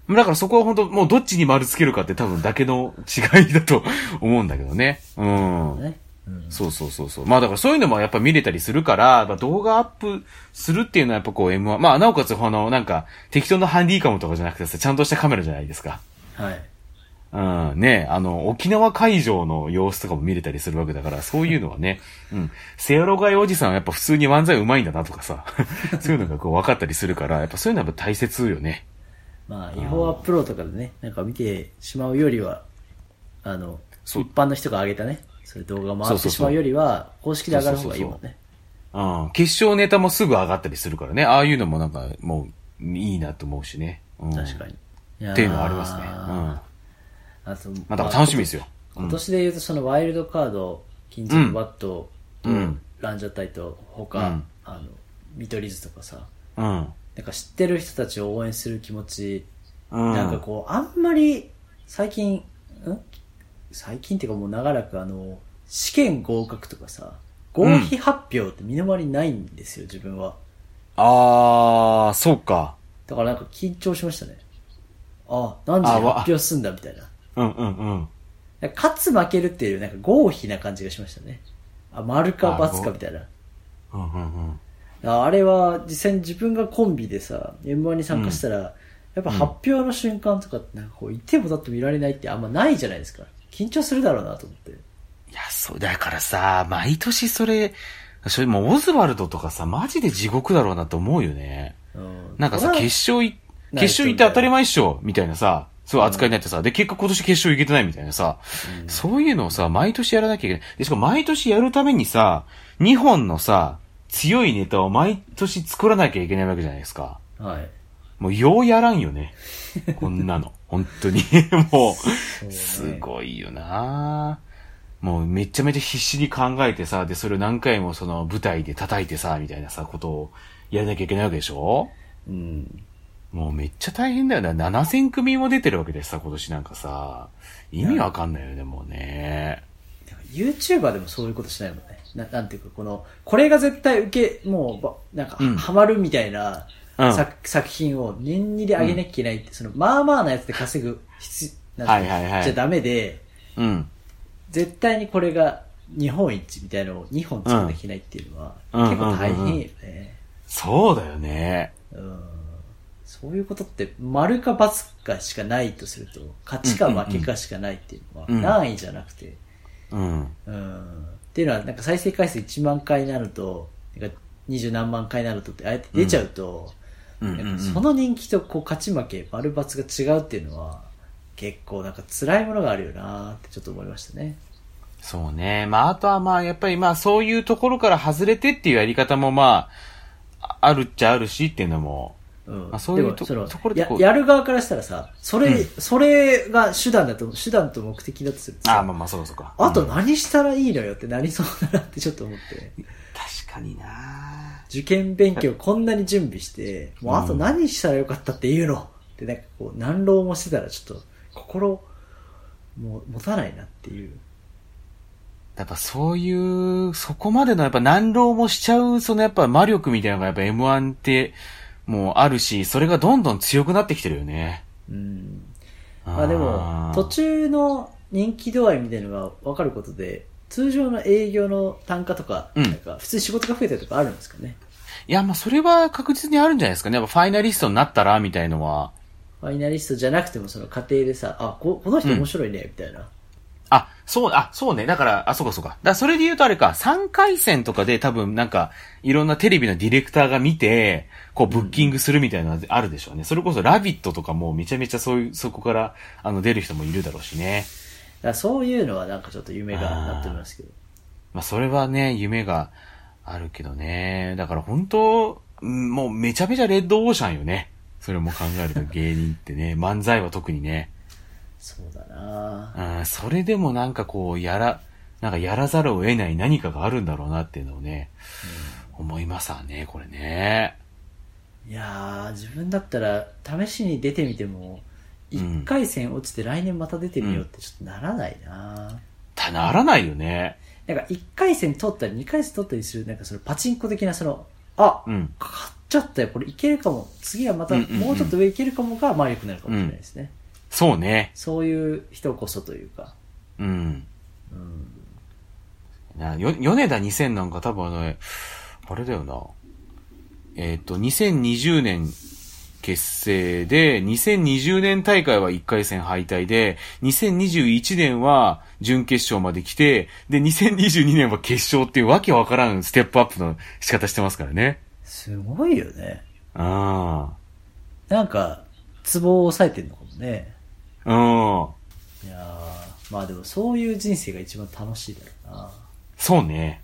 うん。だからそこは本当もうどっちに丸つけるかって多分だけの違いだと思うんだけどね。うんー。ね。うん。そうそうそうそう。まあだからそういうのもやっぱ見れたりするから、まあ、動画アップするっていうのはやっぱこう M1、まあなおかつこのなんか適当なハンディカムとかじゃなくてさ、ちゃんとしたカメラじゃないですか。はい。うん、ねあの、沖縄会場の様子とかも見れたりするわけだから、そういうのはね、うん、セアロガイおじさんはやっぱ普通に漫才上手いんだなとかさ、そういうのがこう分かったりするから、やっぱそういうのはやっぱ大切よね。まあ、違法アップロードとかでね、なんか見てしまうよりは、あの、そう一般の人が上げたね、そういう動画回そうそうそうってしまうよりは、公式で上がる方がいいもんね。うん、決勝ネタもすぐ上がったりするからね、ああいうのもなんかもういいなと思うしね。うん、確かに。っていうのはありますね。うん。あと、まあだから楽しみですよ。今年で言うとそのワイルドカード、金属バットと、うんランジャタイと、他、うんあの、見取り図とかさ、うん。なんか知ってる人たちを応援する気持ち、うん。なんかこう、あんまり、最近、ん？最近っていうかもう長らくあの、試験合格とかさ、合否発表って身の回りないんですよ、自分は。あー、そうか。だからなんか緊張しましたね。あ、何時発表すんだみたいな。うんうんうん。勝つ負けるっていう、なんか合否な感じがしましたね。あ、丸か×かみたいな。うんうんうん。ああれは実際に自分がコンビでさ、M1 に参加したら、やっぱ発表の瞬間とかってなんかこう、いてもだって見られないってあんまないじゃないですか。緊張するだろうなと思って。いや、そう、だからさ、毎年それ、それもうオズワルドとかさ、マジで地獄だろうなと思うよね。うんなんかさ、決勝い決勝行って当たり前っしょ、みたいなさ、そう扱いになってさ、で、結果今年決勝行けてないみたいなさ、そういうのをさ、毎年やらなきゃいけない。で、しかも毎年やるためにさ、2本のさ、強いネタを毎年作らなきゃいけないわけじゃないですか。はい。もう、ようやらんよね。こんなの。本当に。もう、ねすごいよなもう、めちゃめちゃ必死に考えてさ、で、それを何回もその舞台で叩いてさ、みたいなさ、ことをやらなきゃいけないわけでしょ？うん。もうめっちゃ大変だよね。7000組も出てるわけでさ、今年なんかさ。意味わかんないよね、もうね。YouTuber でもそういうことしないもんね。ななんていうか、この、これが絶対受け、もうば、なんか、うんハマるみたいな、うん作作品を年にで上げなきゃいけないって、その、まあまあなやつで稼ぐ必要、なんていうのはいはいはいじゃダメで、うん。絶対にこれが日本一みたいなのを2本作らなきゃいけないっていうのは、うん結構大変よね。そうだよね。うんそういうことって、丸か×かしかないとすると、勝ちか負けかしかないっていうのは、うん難易じゃなくて、うん。うん。っていうのは、なんか再生回数1万回になると、なんか20何万回になるとって、あえて出ちゃうと、その人気とこう勝ち負け、丸×が違うっていうのは、結構なんか辛いものがあるよなってちょっと思いましたね。そうね。まあ、あとはまあ、やっぱりまあ、そういうところから外れてっていうやり方もまあ、ああるっちゃあるしっていうのも、うん。まあそういうとでもそのやところでやる側からしたらさ、それ、うんそれが手段だと、手段と目的だとするとさああ、まあまあ、そうかそうか。あとうん何したらいいのよってなりそうだなってちょっと思って。確かにな受験勉強こんなに準備して、もうあと何したらよかったっていうのってなんかこう、何浪もしてたらちょっと、心、もう持たないなっていう。やっぱそういう、そこまでのやっぱ難浪もしちゃう、そのやっぱ魔力みたいなのがやっぱ M1 って、もうあるし、それがどんどん強くなってきてるよね。うん。まあでも、途中の人気度合いみたいなのが分かることで、通常の営業の単価とか、うんなんか普通に仕事が増えたりとかあるんですかね。いや、まあそれは確実にあるんじゃないですかね。やっぱファイナリストになったら、みたいのは。ファイナリストじゃなくてもその過程でさ、あ、ここの人面白いね、みたいな。あ、そう、あ、そうね。だから、あ、そうかそうか。だからそれで言うとあれか、3回戦とかで多分なんか、いろんなテレビのディレクターが見て、こうブッキングするみたいなのがあるでしょうね。それこそラビットとかもめちゃめちゃそういう、そこから、あの、出る人もいるだろうしね。だそういうのはなんかちょっと夢がなってますけど。まあ、それはね、夢があるけどね。だから本当、うんもうめちゃめちゃレッドオーシャンよね。それも考えると芸人ってね、漫才は特にね。そうだなうん、それでもなんかこう、やら、なんかやらざるを得ない何かがあるんだろうなっていうのをね、思いますわね、これね。いやー、自分だったら、試しに出てみても、うん一回戦落ちて来年また出てみようってちょっとならないな、たならないよね。なんか一回戦取ったり二回戦取ったりする、なんかそのパチンコ的なその、あ、うん。勝っちゃったよ、これいけるかも。次はまたうんうんうんもうちょっと上いけるかもが、まあ良くなるかもしれないですね。そうね。そういう人こそというか。うん。うん。なよ、米田2000なんか多分あの、あれだよな。えっ、と、2020年結成で、2020年大会は1回戦敗退で、2021年は準決勝まで来て、で、2022年は決勝っていうわけわからんステップアップの仕方してますからね。すごいよね。あなんか、ツボを押さえてんのかもね。あ。うん。いやーまあでもそういう人生が一番楽しいだろうな。そうね。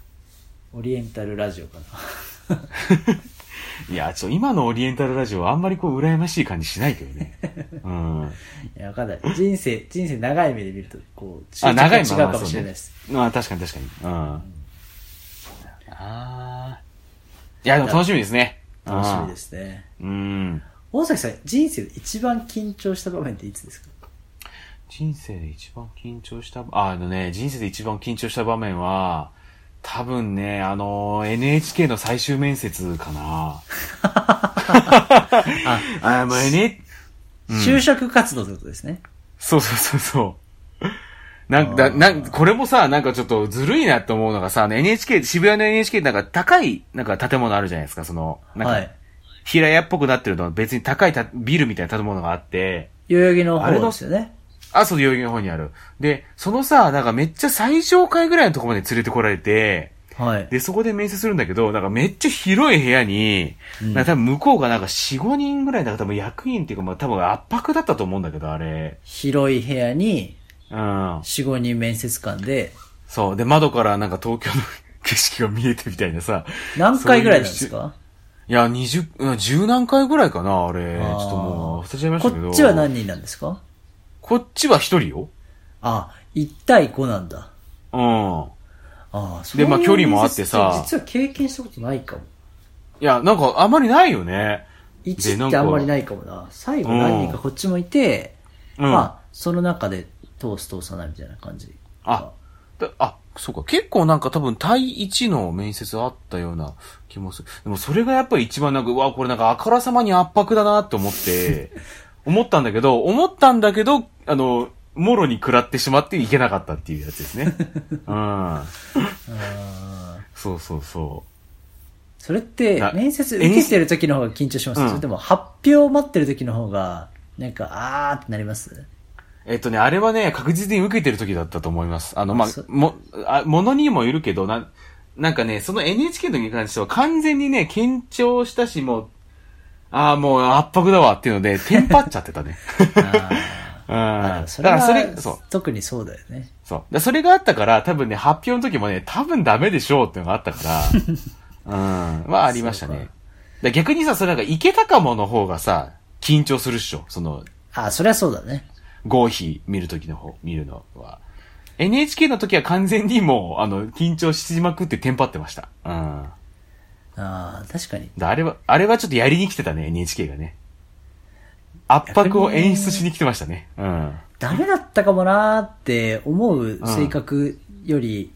オリエンタルラジオかな。いや、ちょ、今のオリエンタルラジオはあんまりこう、羨ましい感じしないけどね。うん。いや、わかんない。人生、人生長い目で見ると、こう、あ長い違うかもしれないです。まあ、確かに確かに。うん。ああ。いや、でも楽しみですね。楽しみですね。す。うん。大崎さん、人生で一番緊張した場面っていつですか？人生で一番緊張した、あ、あのね、人生で一番緊張した場面は、多分ね、あの、NHK の最終面接かな。あ、あ、もう N、就職活動ってことですね。そうそうそうそう。なんだ、なんこれもさ、なんかちょっとずるいなって思うのがさ、NHK、渋谷の NHK なんか高い、なんか建物あるじゃないですか、その、なんか、はい。平屋っぽくなってるのは別に高いたビルみたいな建物があって、代々木のあれの方ですよね。あ、そう、代々木の方にある。で、そのさ、なんかめっちゃ最上階ぐらいのところまで連れてこられて、はい。で、そこで面接するんだけど、なんかめっちゃ広い部屋に、うんなんか多分向こうがなんか4、5人ぐらいだから多分役員っていうかまあ多分圧迫だったと思うんだけど、あれ。広い部屋に、うん。4、5人面接官で、そう。で、窓からなんか東京の 景色が見えてみたいなさ。何回ぐらいなんですか？いや、二十、うん十何回ぐらいかな、あれ。ちょっともう、忘れちゃいましこたけど。っちは何人なんですか？こっちは一人よ。あ、1対5なんだ。うん。ああ、そうでまあ距離もあってさ面接実は経験したことないかも。いや、なんかあんまりないよね。1ってあんまりないかもな。最後何人かこっちもいて、うんまあ、その中で通す通さないみたいな感じ。あ、だあ、そうか。結構なんか多分対1の面接あったような気もする。でもそれがやっぱり一番なんか、うわ、これなんかあからさまに圧迫だなって思って、思ったんだけど、思ったんだけど、あの、もろに食らってしまっていけなかったっていうやつですね。うん。そうそうそそれってな、面接受けてる時の方が緊張します、うんそれとも発表を待ってる時の方が、なんか、あーってなります？う。えっとね、あれはね、確実に受けてる時だったと思います。あの、まそあ、も、あ、ものにもよるけど、な、なんかね、その NHK の時に関しては完全にね、緊張したし、もう、ああ、もう圧迫だわっていうので、テンパっちゃってたね。あ うん。ーそれはだからそれ、そう。特にそうだよね。そう。でそれがあったから、多分ね、発表の時もね、多分ダメでしょうっていうのがあったから、うん。まあ、ありましたね。で逆にさ、それなんか、いけたかもの方がさ、緊張するっしょ。その、あーそりゃそうだね。合否見る時の方、見るのは。NHK の時は完全にもう、あの、緊張しまくってテンパってました。うん。ああ、確かに。であれは、あれはちょっとやりに来てたね、NHK がね。圧迫を演出しに来てましたね。うん。ダメだったかもなーって思う性格より、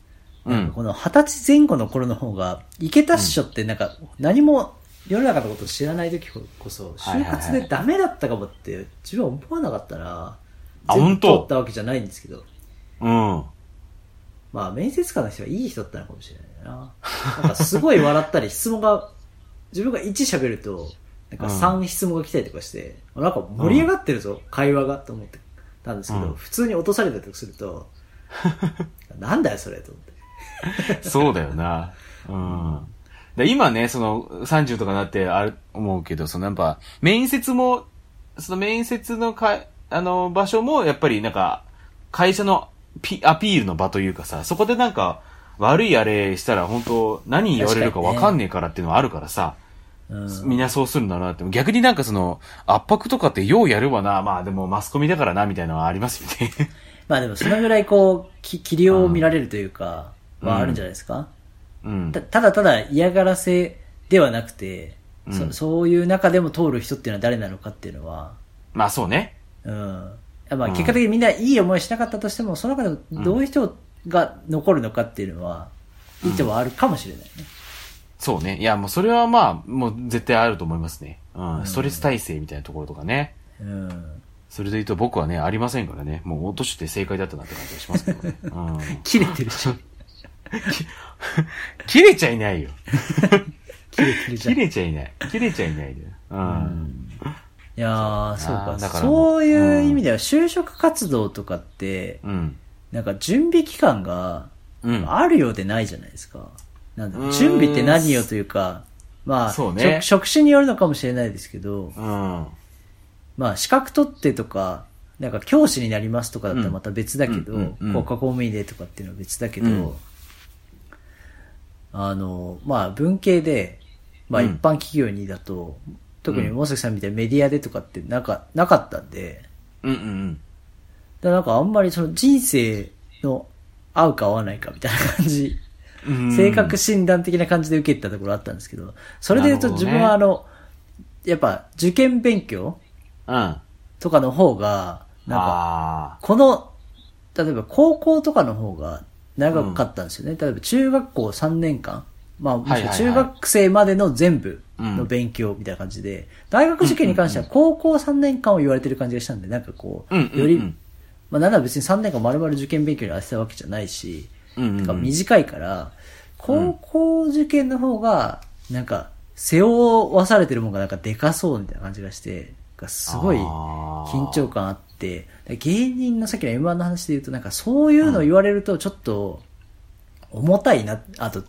うんこの二十歳前後の頃の方が、いけたっしょってなんか何も世の中のことを知らない時こそ、はいはいはい就活でダメだったかもって自分は思わなかったら、あ全部通ったわけじゃないんですけど、うん。まあ面接官の人はいい人だったのかもしれないな。なんかすごい笑ったり質問が、自分が1喋ると、なんか3質問が来たりとかして、なんか盛り上がってるぞ、会話がと思ってたんですけど、うん普通に落とされたりすると、なんだよそれと思って。そうだよな。うん。で今ね、その、30とかなってある、思うけど、そのやっぱ、面接も、その面接のか、あの、場所も、やっぱりなんか、会社のピアピールの場というかさ、そこでなんか、悪いあれしたら本当何言われるかわかんねえからっていうのはあるからさ、うんみんなそうするんだなって。逆になんかその、圧迫とかってようやるわな、まあでもマスコミだからな、みたいなのはありますよね。まあでもそのぐらいこう、き、器量を見られるというか、うんはあるんじゃないですか、うんた。ただただ嫌がらせではなくて、うんそそういう中でも通る人っていうのは誰なのかっていうのは、まあそうね。うん。まあうん結果的にみんないい思いしなかったとしても、その中でもどういう人が残るのかっていうのは、いい手はあるかもしれないね。そうね。いや、もうそれはまあ、もう絶対あると思いますね。うん。うんストレス耐性みたいなところとかね。うん。それで言うと僕はね、ありませんからね。もう落として正解だったなって感じがしますけどね。うん。切れてるし。切れちゃいないよ。切れちゃいない。切れちゃいないで。うん。いやー、そうか。かそういう意味では、就職活動とかって、うん。なんか準備期間がうん。あるようでないじゃないですか。なん準備って何よというか、まあ、ね職職種によるのかもしれないですけど、うん。まあ、資格取ってとか、なんか教師になりますとかだったらまた別だけど、うんうんうんうん国家公務員でとかっていうのは別だけど、うんあの、まあ、文系で、まあ、うん一般企業にだと、特に大崎さんみたいなメディアでとかってなんか、なかったんで、うんうんだからなんかあんまりその人生の合うか合わないかみたいな感じ、うん。性格診断的な感じで受けたところあったんですけど、それで言うと自なるほどね分はあの、やっぱ受験勉強うん。あとかの方が、なんか、あこの、例えば高校とかの方が長かったんですよね。例えば中学校3年間。まあ、中学生までの全部の勉強みたいな感じで、大学受験に関しては高校3年間を言われてる感じがしたんで、なんかこう、より、まあ、なんなら別に3年間丸々受験勉強に当てたわけじゃないし、短いから、高校受験の方が、なんか、背負わされてるもんがなんかでかそうみたいな感じがして、がすごい緊張感あって、芸人のさっきの M1 の話で言うとなんかそういうの言われるとちょっと重たいな、あと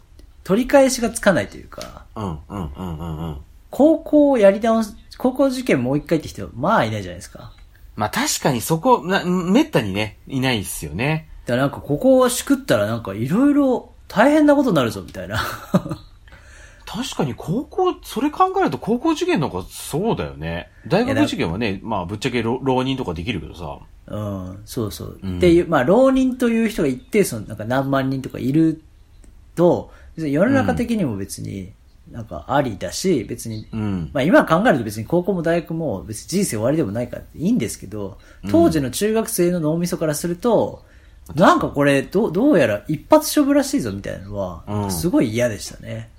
取り返しがつかないというか、うんうんうんうんうん。高校をやり直す、高校受験もう一回って人はまあいないじゃないですか。まあ確かにそこ、な、めったにね、いないっすよね。だからなんかここをしくったらなんかいろいろ大変なことになるぞみたいな。確かに高校、それ考えると高校受験の方がそうだよね。大学受験はね、まあぶっちゃけ浪浪人とかできるけどさ。うん、そうそう。うんっていう、まあ、浪人という人が一定数、なんか何万人とかいると、別に世の中的にも別に、なんかありだし、別に、うん。まあ今考えると別に高校も大学も別に人生終わりでもないからいいんですけど、当時の中学生の脳みそからすると、なんかこれどう、どうやら一発勝負らしいぞみたいなのは、うんすごい嫌でしたね。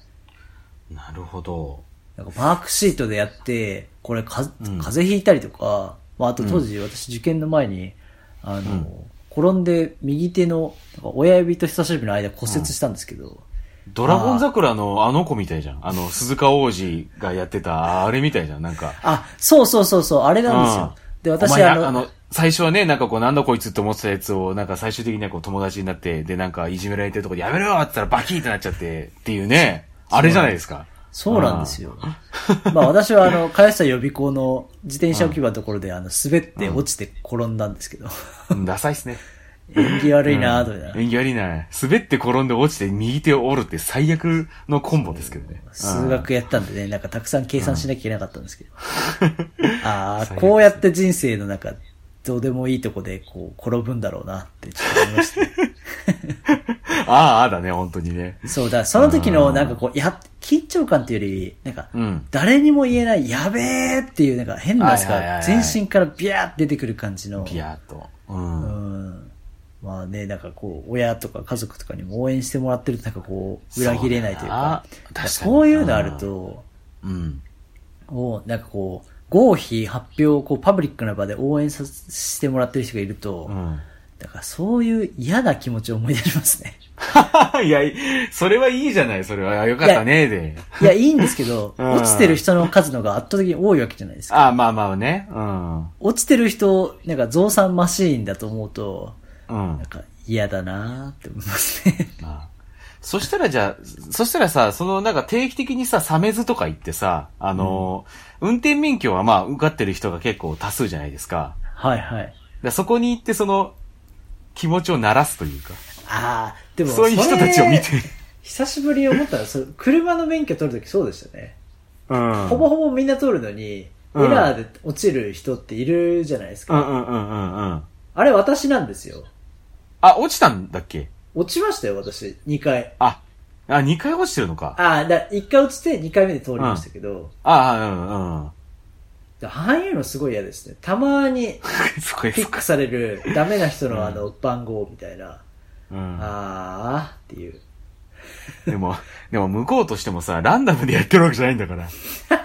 なるほど。なんかマークシートでやって、これか、風邪ひいたりとか、まああと当時私受験の前に、あの、転んで右手の、親指と人差し指の間骨折したんですけど、ドラゴン桜のあの子みたいじゃん。あの、鈴鹿王子がやってた、あれみたいじゃん。なんか。あ、そうそうそうそう、あれなんですよ。で、お私前あの、あの、最初はね、なんかこう、なんだこいつって思ってたやつを、なんか最終的にはこう友達になって、で、なんかいじめられてるとこでやめろよって言ったらバキーってなっちゃって、っていうね、あれじゃないですか。そうなんですよ。まあ私はあの、茅下予備校の自転車置き場のところであの、滑って落ちて転んだんですけど、うんダサいっすね。縁起悪いなぁと思いながら演技悪いな。滑って転んで落ちて右手を折るって最悪のコンボですけどね。数学やったんでね、なんかたくさん計算しなきゃいけなかったんですけど。ああ、こうやって人生のなんか、どうでもいいとこでこう、転ぶんだろうなってちょっと思いました ね。ああ、ああだね、本当にね。そうだ、その時のなんかこう、や、緊張感っていうより、なんか、うん。誰にも言えない、やべえっていう、なんか変なやつがはいはいはいはい全身からビャーって出てくる感じの。ピヤッと。う。うんん。まあね、なんかこう、親とか家族とかにも応援してもらってるとなんかこう、裏切れないというか、そういうのあると、うん。を、なんかこう、合否発表をこうパブリックな場で応援さしてもらってる人がいると、うん。だからそういう嫌な気持ちを思い出しますね。いや、それはいいじゃない、それは。あよかったね、で。いや、いいんですけど、うん落ちてる人の数のが圧倒的に多いわけじゃないですか。ああ、まあまあね。うん。落ちてる人、なんか増産マシーンだと思うと、うんなん。か嫌だなーって思いますね。まあそしたらじゃあ、そしたらさ、そのなんか定期的にさ、サメズとか行ってさ、あの、運転免許はまあ受かってる人が結構多数じゃないですか。はいはい。でそこに行ってその、気持ちを鳴らすというか。ああ、でもそういう人たちを見て久しぶりに思ったら、それ車の免許取るときそうでしたね。うん。ほぼほぼみんな取るのに、うんエラーで落ちる人っているじゃないですか。うんうんうんうんうん。あれ私なんですよ。あ、落ちたんだっけ？落ちましたよ、私。2回。あ、あ、2回落ちてるのか。ああ、だ1回落ちて2回目で通りましたけど、ああ、うんうん。だああいうのすごい嫌ですね。たまに そこへピックされるダメな人のあの番号みたいな、うん。あーっていう。でも、でも向こうとしてもさ、ランダムでやってるわけじゃないんだから。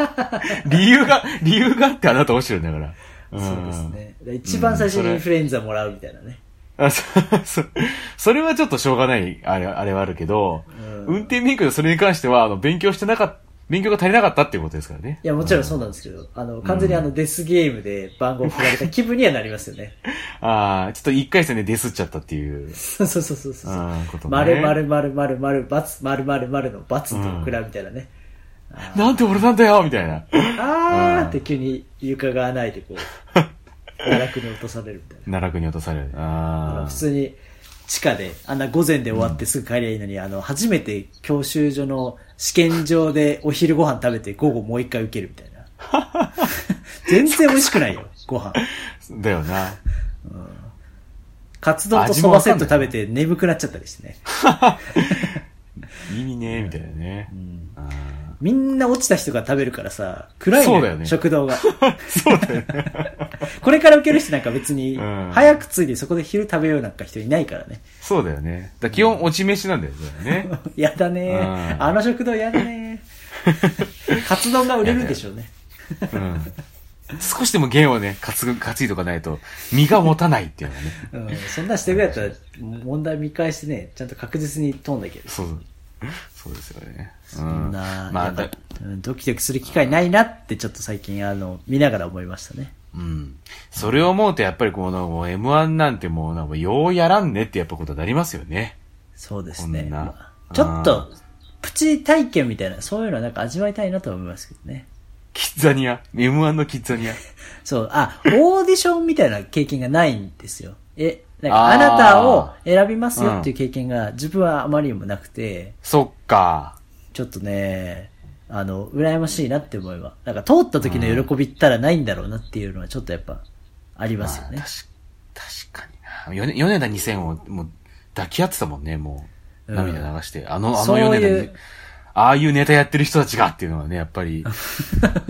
理由が、理由があってあなた落ちてるんだから。んそうです。ね。で一番最初にインフルエンザもらうみたいなね。あ、そ、そ、それはちょっとしょうがない、あれ、あれはあるけど、うん運転免許でそれに関しては、あの、勉強してなかった、勉強が足りなかったっていうことですからね。いや、もちろんそうなんですけど、あの、完全にあの、デスゲームで番号振られた気分にはなりますよね。ああ、ちょっと一回戦でデスっちゃったっていう、そうそうそうそうそう。うん、ことね。丸丸丸丸丸バツ丸丸丸のと比べみたいなね。なんで俺なんだよみたいな。あーって急に床が穴開いてこう、奈落に落とされるみたいな。奈落に落とされる。あのあ普通に地下で、あんな午前で終わってすぐ帰りゃいいのに、あの、初めて教習所の試験場でお昼ご飯食べて午後もう一回受けるみたいな。全然美味しくないよ、ご飯。あ。だよな。カツ丼とそばセット食べて眠くなっちゃったりしてね。意味ねえ、みたいなね。あみんな落ちた人が食べるからさ、暗いのだよね食堂が。ーそうだよね。これから受ける人なんか別にうん、早く着いてそこで昼食べようなんか人いないからね。そうだよね。だ基本落ち飯なんだよね。やだねうんあの食堂やだねカツ丼が売れるんでしょうね。うん。少しでも弦をね、担ぐ、担いとかないと、身が持たないっていうのがね。うん、そんなんしてくれたら、問題見返してね、ちゃんと確実に通んなきゃ。そう。そうですよね。うそんな、まあ、ドキドキする機会ないなってちょっと最近あの、見ながら思いましたね。うん。それを思うと、やっぱりこの、もう M1 なんてもう、なんかようやらんねってやっぱことになりますよね。そうですね。まあちょっと、プチ体験みたいな、そういうのなんか味わいたいなと思いますけどね。キッザニア？M1 のキッザニア？そう、あ、オーディションみたいな経験がないんですよ。え、なんかあなたを選びますよっていう経験が自分はあまりにもなくて、そっか。ちょっとね、あの、羨ましいなって思いは。なんか通った時の喜びったらないんだろうなっていうのはちょっとやっぱありますよねまあ。確確かにな。米米田2000をもう抱き合ってたもんね、もう。うん涙流して。あの、あのそういう米田に。ああいうネタやってる人たちがっていうのはね、やっぱり。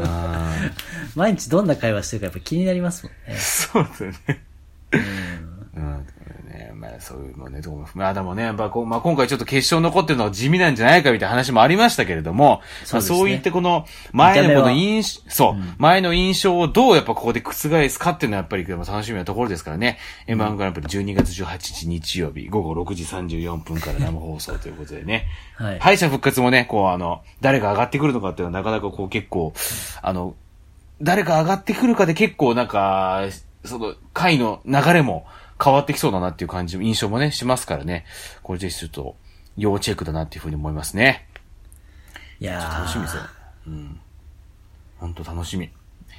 あ 毎日どんな会話してるかやっぱ気になりますもんねー。そうだよね。うん。ね、まあそういうのね、どうも。まあでもね、やっぱこう、まあ今回ちょっと決勝残ってるのは地味なんじゃないかみたいな話もありましたけれども、そうねまあそういってこの、前のこの見印象、そう、前の印象をどうやっぱここで覆すかっていうのはやっぱり楽しみなところですからね。M1 グランプリ12月18日日曜日午後6時34分から生放送ということでね。はい。敗者復活もね、こうあの、誰が上がってくるのかっていうのはなかなかこう結構、あの、誰が上がってくるかで結構なんか、その、回の流れも変わってきそうだなっていう感じ、印象もね、しますからね。これぜひちょっと、要チェックだなっていうふうに思いますね。いやー楽しみですよ。うん。本当楽しみ。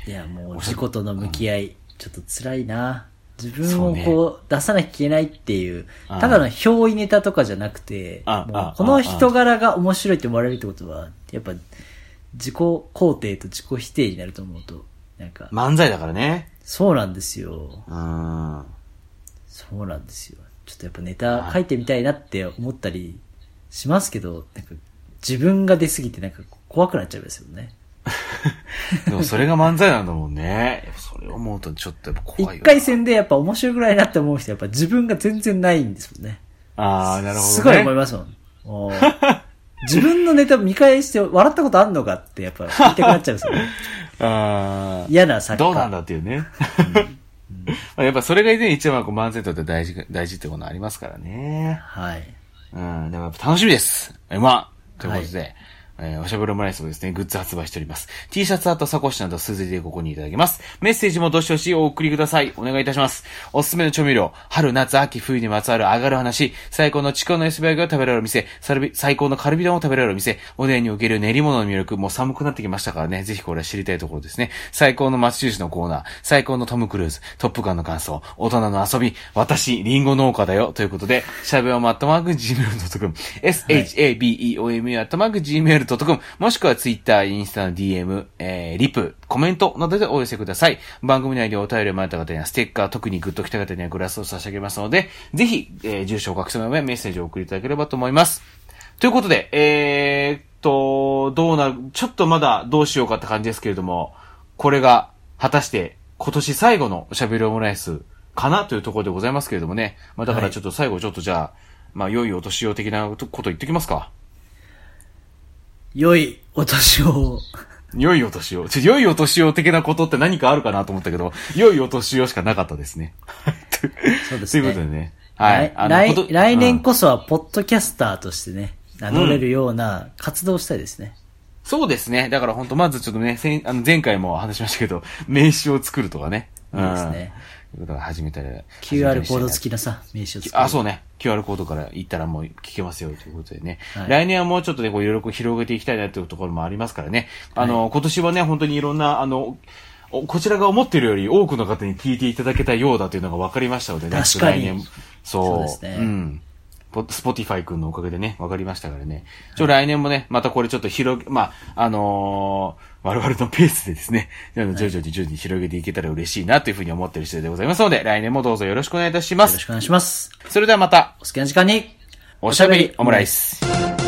いや、もう自己との向き合い、ちょっと辛いな。自分をこう、出さなきゃいけないっていう、ただの憑依ネタとかじゃなくて、この人柄が面白いって思われるってことは、やっぱ、自己肯定と自己否定になると思うと、なんか、漫才だからね。そうなんですよ。うん。そうなんですよ。ちょっとやっぱネタ書いてみたいなって思ったりしますけど、なんか自分が出すぎてなんか怖くなっちゃいますよね。でもそれが漫才なんだもんね。それを思うとちょっとやっぱ怖い。一回戦でやっぱ面白くないなって思う人やっぱ自分が全然ないんですもんね。ああ、なるほど、ね。すごい思いますもん。自分のネタ見返して笑ったことあんのかってやっぱ言いたくなっちゃうんですよね。ああ。嫌な作家。どうなんだっていうね。まあやっぱそれがね、一番こう漫才にとって大事、大事ってことありますからね。はい。うん、でもやっぱ楽しみです。まあ、ということで、えーおしゃべりオムライスもですね、グッズ発売しております。T シャツ、あとサコッシュなど数字でご購入いただけます。メッセージもどしどしお送りください。お願いいたします。おすすめの調味料、春、夏、秋、冬にまつわる上がる話、最高のちくわの S バイが食べられる店、最高のカルビ丼を食べられる店、おでんにおける練り物の魅力、もう寒くなってきましたからね、ぜひこれは知りたいところですね。最高の松印のコーナー、最高のトム・クルーズ、トップガンの感想、大人の遊び、私、リンゴ農家だよ、ということで、しゃべおットマーク Gmail.com、shabeomu アットマーク Gmail.com、もしくは Twitter、インスタの DM、えー、リプ、コメントなどでお寄せください。番組内でお便りをもらった方にはステッカー、特にグッと来た方にはグラスを差し上げますので、ぜひ、えー、住所を隠すの上メッセージを送りいただければと思います。ということで、えー、っと、どうなる、ちょっとまだどうしようかって感じですけれども、これが果たして今年最後のおしゃべりオムライスかな？というところでございますけれどもね。まあだからちょっと最後ちょっとじゃあ、まあ良いお年を的なこと言ってきますか。良いお年を。良いお年を。良いお年を的なことって何かあるかなと思ったけど、良いお年をしかなかったですね。そうですというね。ことでね。はい。来来来年うんこそはポッドキャスターとしてね、名乗れるような活動をしたいですね。そうですね。だから本当まずちょっとね、先あの前回も話しましたけど、名刺を作るとかね。いいですね。うん。いうことが始めたら。QR コードき付きなさ、名刺を。あ、そうね。QR コードから行ったらもう聞けますよということでね。はい来年はもうちょっとね、こういろいろ広げていきたいなというところもありますからね。あの、今年はね、本当にいろんな、あの、おこちらが思っているより多くの方に聞いていただけたようだというのが分かりましたのでね。確かに来年そう。そうですねん。ポ Spotify 君のおかげでね、分かりましたからね。ちょ、来年もね、またこれちょっと広げ、まあ、あのー我々のペースでですね、徐々に徐々に広げていけたら嬉しいなというふうに思っている次第でございますので、来年もどうぞよろしくお願いいたします。よろしくお願いします。それではまた、お好きな時間に、おしゃべりオムライス。